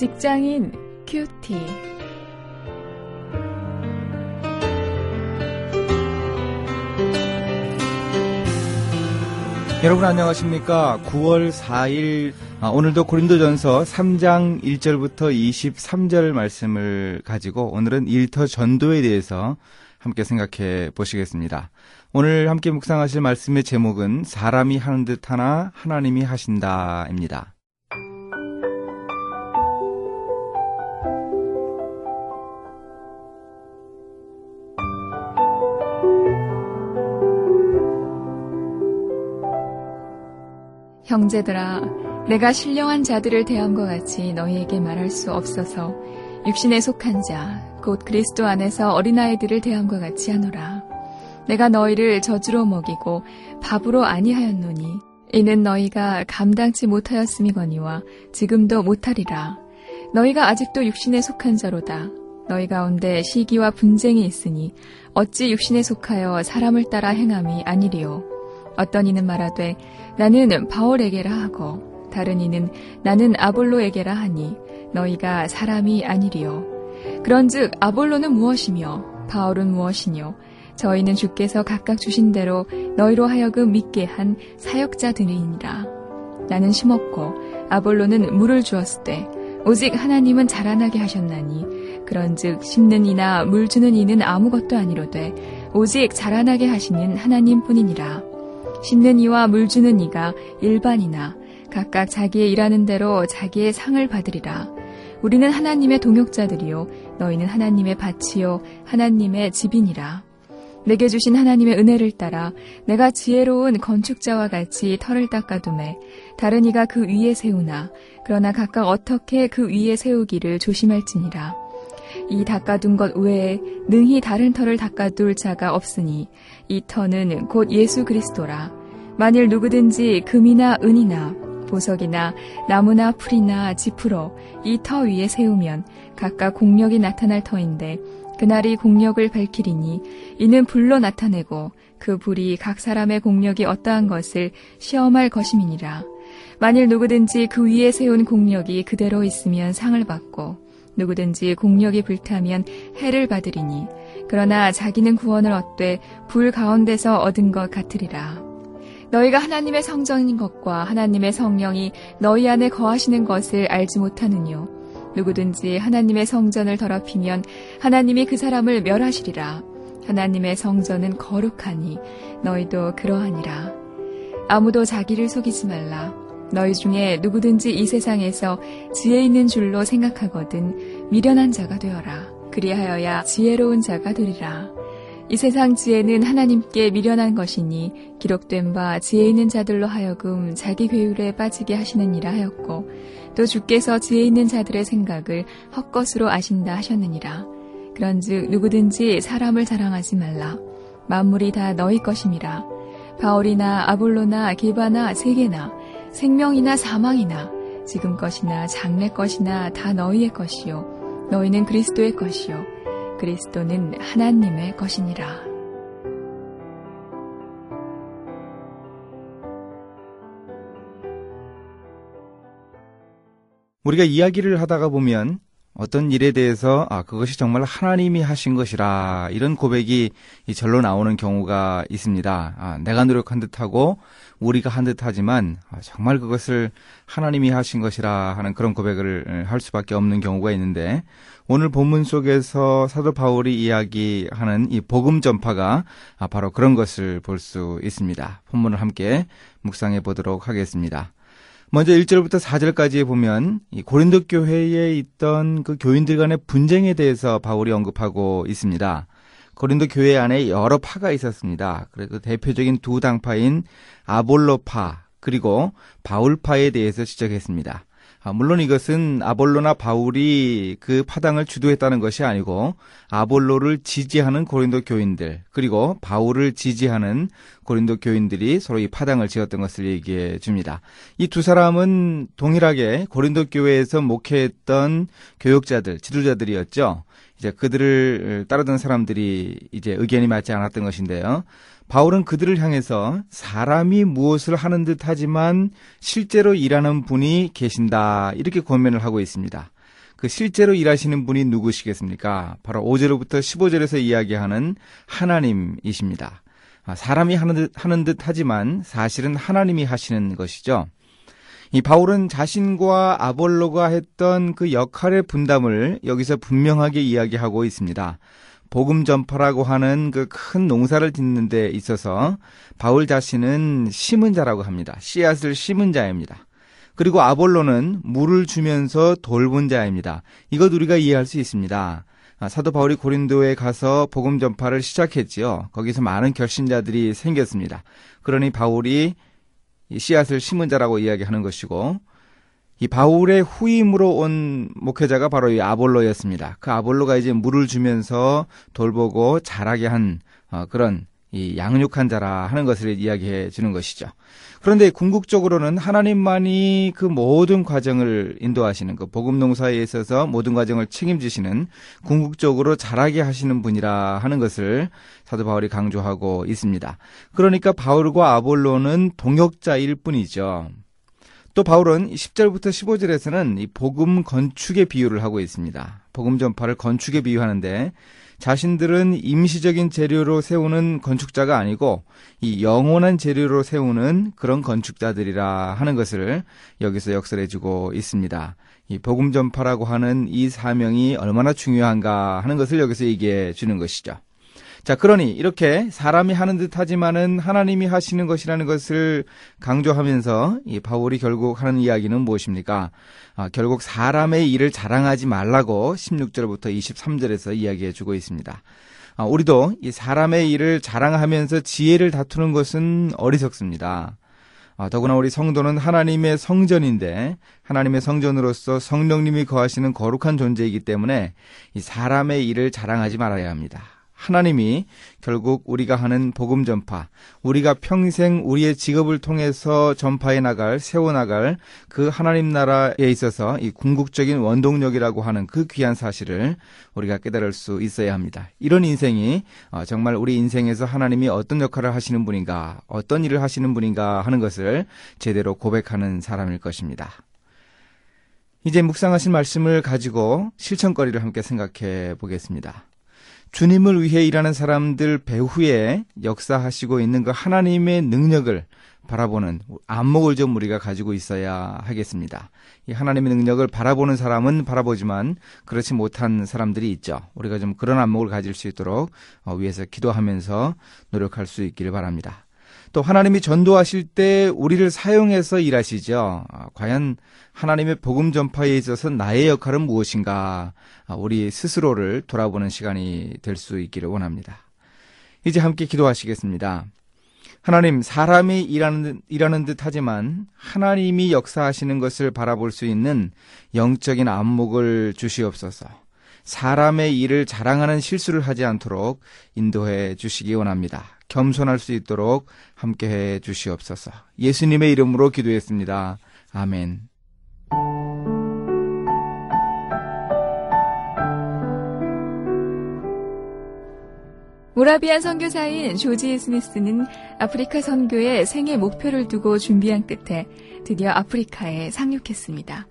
직장인 큐티. 여러분 안녕하십니까? 9월 4일 아, 오늘도 고린도전서 3장 1절부터 23절 말씀을 가지고 오늘은 일터 전도에 대해서 함께 생각해 보시겠습니다. 오늘 함께 묵상하실 말씀의 제목은 사람이 하는 듯 하나 하나님이 하신다입니다. 형제들아, 내가 신령한 자들을 대한 것 같이 너희에게 말할 수 없어서 육신에 속한 자, 곧 그리스도 안에서 어린아이들을 대한 것 같이 하노라. 내가 너희를 저주로 먹이고 밥으로 아니하였노니 이는 너희가 감당치 못하였음이거니와 지금도 못하리라. 너희가 아직도 육신에 속한 자로다. 너희 가운데 시기와 분쟁이 있으니 어찌 육신에 속하여 사람을 따라 행함이 아니리요. 어떤 이는 말하되 나는 바울에게라 하고 다른 이는 나는 아볼로에게라 하니 너희가 사람이 아니리요. 그런즉 아볼로는 무엇이며 바울은 무엇이뇨? 저희는 주께서 각각 주신 대로 너희로 하여금 믿게 한 사역자들이니라. 나는 심었고 아볼로는 물을 주었을 때 오직 하나님은 자라나게 하셨나니 그런즉 심는 이나 물 주는 이는 아무것도 아니로되 오직 자라나게 하시는 하나님뿐이니라. 심는 이와 물 주는 이가 일반이나 각각 자기의 일하는 대로 자기의 상을 받으리라. 우리는 하나님의 동역자들이요 너희는 하나님의 밭이요 하나님의 집이니라. 내게 주신 하나님의 은혜를 따라 내가 지혜로운 건축자와 같이 터를 닦아둠에 다른 이가 그 위에 세우나 그러나 각각 어떻게 그 위에 세우기를 조심할지니라. 이 닦아둔 것 외에 능히 다른 터를 닦아둘 자가 없으니 이 터는 곧 예수 그리스도라. 만일 누구든지 금이나 은이나 보석이나 나무나 풀이나 지푸로 이 터 위에 세우면 각각 공력이 나타날 터인데 그날이 공력을 밝히리니 이는 불로 나타내고 그 불이 각 사람의 공력이 어떠한 것을 시험할 것임이니라. 만일 누구든지 그 위에 세운 공력이 그대로 있으면 상을 받고 누구든지 공력이 불타면 해를 받으리니 그러나 자기는 구원을 얻되 불 가운데서 얻은 것 같으리라. 너희가 하나님의 성전인 것과 하나님의 성령이 너희 안에 거하시는 것을 알지 못하느뇨. 누구든지 하나님의 성전을 더럽히면 하나님이 그 사람을 멸하시리라. 하나님의 성전은 거룩하니 너희도 그러하니라. 아무도 자기를 속이지 말라. 너희 중에 누구든지 이 세상에서 지혜 있는 줄로 생각하거든 미련한 자가 되어라. 그리하여야 지혜로운 자가 되리라. 이 세상 지혜는 하나님께 미련한 것이니 기록된 바 지혜 있는 자들로 하여금 자기 괴율에 빠지게 하시느니라 하였고 또 주께서 지혜 있는 자들의 생각을 헛것으로 아신다 하셨느니라. 그런즉 누구든지 사람을 자랑하지 말라. 만물이 다 너희 것임이라. 바울이나 아볼로나 게바나 세계나 생명이나 사망이나 지금 것이나 장래 것이나 다 너희의 것이요 너희는 그리스도의 것이요 그리스도는 하나님의 것이니라. 우리가 이야기를 하다가 보면 어떤 일에 대해서 아 그것이 정말 하나님이 하신 것이라 이런 고백이 절로 나오는 경우가 있습니다. 아, 내가 노력한 듯하고 우리가 한 듯하지만 아, 정말 그것을 하나님이 하신 것이라 하는 그런 고백을 할 수밖에 없는 경우가 있는데 오늘 본문 속에서 사도 바울이 이야기하는 이 복음 전파가 아, 바로 그런 것을 볼 수 있습니다. 본문을 함께 묵상해 보도록 하겠습니다. 먼저 1절부터 4절까지에 보면 고린도 교회에 있던 그 교인들 간의 분쟁에 대해서 바울이 언급하고 있습니다. 고린도 교회 안에 여러 파가 있었습니다. 그래서 대표적인 두 당파인 아볼로파 그리고 바울파에 대해서 지적했습니다. 아, 물론 이것은 아볼로나 바울이 그 파당을 주도했다는 것이 아니고 아볼로를 지지하는 고린도 교인들 그리고 바울을 지지하는 고린도 교인들이 서로 이 파당을 지었던 것을 얘기해 줍니다. 이 두 사람은 동일하게 고린도 교회에서 목회했던 교육자들, 지도자들이었죠. 이제 그들을 따르던 사람들이 이제 의견이 맞지 않았던 것인데요. 바울은 그들을 향해서 사람이 무엇을 하는 듯 하지만 실제로 일하는 분이 계신다. 이렇게 권면을 하고 있습니다. 그 실제로 일하시는 분이 누구시겠습니까? 바로 5절부터 15절에서 이야기하는 하나님이십니다. 아, 사람이 하는 듯, 하는 듯 하지만 사실은 하나님이 하시는 것이죠. 이 바울은 자신과 아볼로가 했던 그 역할의 분담을 여기서 분명하게 이야기하고 있습니다. 복음 전파라고 하는 그 큰 농사를 짓는 데 있어서 바울 자신은 심은 자라고 합니다. 씨앗을 심은 자입니다. 그리고 아볼로는 물을 주면서 돌본 자입니다. 이것 우리가 이해할 수 있습니다. 아, 사도 바울이 고린도에 가서 복음 전파를 시작했지요. 거기서 많은 결신자들이 생겼습니다. 그러니 바울이 씨앗을 심은 자라고 이야기하는 것이고 이 바울의 후임으로 온 목회자가 바로 이 아볼로였습니다. 그 아볼로가 이제 물을 주면서 돌보고 자라게 한 어, 그런 이 양육한 자라 하는 것을 이야기해 주는 것이죠. 그런데 궁극적으로는 하나님만이 그 모든 과정을 인도하시는 그 복음 농사에 있어서 모든 과정을 책임지시는 궁극적으로 자라게 하시는 분이라 하는 것을 사도 바울이 강조하고 있습니다. 그러니까 바울과 아볼로는 동역자일 뿐이죠. 또 바울은 10절부터 15절에서는 이 복음 건축의 비유를 하고 있습니다. 복음 전파를 건축에 비유하는데 자신들은 임시적인 재료로 세우는 건축자가 아니고 이 영원한 재료로 세우는 그런 건축자들이라 하는 것을 여기서 역설해 주고 있습니다. 이 복음 전파라고 하는 이 사명이 얼마나 중요한가 하는 것을 여기서 얘기해 주는 것이죠. 자, 그러니 이렇게 사람이 하는 듯 하지만은 하나님이 하시는 것이라는 것을 강조하면서 이 바울이 결국 하는 이야기는 무엇입니까? 아, 결국 사람의 일을 자랑하지 말라고 16절부터 23절에서 이야기해 주고 있습니다. 아, 우리도 이 사람의 일을 자랑하면서 지혜를 다투는 것은 어리석습니다. 아, 더구나 우리 성도는 하나님의 성전인데 하나님의 성전으로서 성령님이 거하시는 거룩한 존재이기 때문에 이 사람의 일을 자랑하지 말아야 합니다. 하나님이 결국 우리가 하는 복음 전파, 우리가 평생 우리의 직업을 통해서 전파해 나갈, 세워 나갈 그 하나님 나라에 있어서 이 궁극적인 원동력이라고 하는 그 귀한 사실을 우리가 깨달을 수 있어야 합니다. 이런 인생이 어, 정말 우리 인생에서 하나님이 어떤 역할을 하시는 분인가, 어떤 일을 하시는 분인가 하는 것을 제대로 고백하는 사람일 것입니다. 이제 묵상하신 말씀을 가지고 실천거리를 함께 생각해 보겠습니다. 주님을 위해 일하는 사람들 배후에 역사하시고 있는 그 하나님의 능력을 바라보는 안목을 좀 우리가 가지고 있어야 하겠습니다. 이 하나님의 능력을 바라보는 사람은 바라보지만 그렇지 못한 사람들이 있죠. 우리가 좀 그런 안목을 가질 수 있도록 어, 위해서 기도하면서 노력할 수 있기를 바랍니다. 또 하나님이 전도하실 때 우리를 사용해서 일하시죠. 아, 과연 하나님의 복음 전파에 있어서 나의 역할은 무엇인가? 아, 우리 스스로를 돌아보는 시간이 될 수 있기를 원합니다. 이제 함께 기도하시겠습니다. 하나님, 사람이 일하는, 일하는 듯 하지만 하나님이 역사하시는 것을 바라볼 수 있는 영적인 안목을 주시옵소서. 사람의 일을 자랑하는 실수를 하지 않도록 인도해 주시기 원합니다. 겸손할 수 있도록 함께 해 주시옵소서. 예수님의 이름으로 기도했습니다. 아멘. 모라비안 선교사인 조지 스미스는 아프리카 선교에 생애 목표를 두고 준비한 끝에 드디어 아프리카에 상륙했습니다.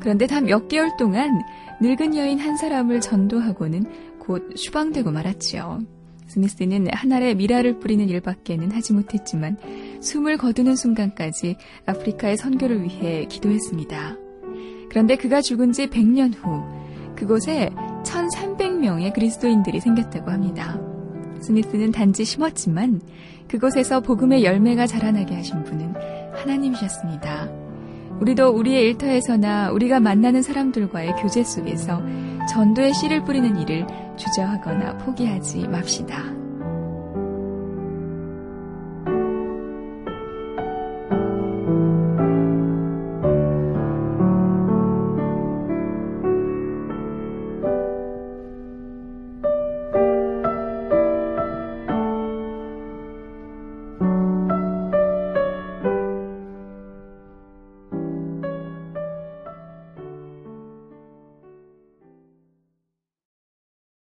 그런데 단 몇 개월 동안 늙은 여인 한 사람을 전도하고는 곧 추방되고 말았지요. 스미스는 한 알의 미라를 뿌리는 일밖에는 하지 못했지만 숨을 거두는 순간까지 아프리카의 선교를 위해 기도했습니다. 그런데 그가 죽은 지 100년 후 그곳에 1300명의 그리스도인들이 생겼다고 합니다. 스미스는 단지 심었지만 그곳에서 복음의 열매가 자라나게 하신 분은 하나님이셨습니다. 우리도 우리의 일터에서나 우리가 만나는 사람들과의 교제 속에서 전도의 씨를 뿌리는 일을 주저하거나 포기하지 맙시다.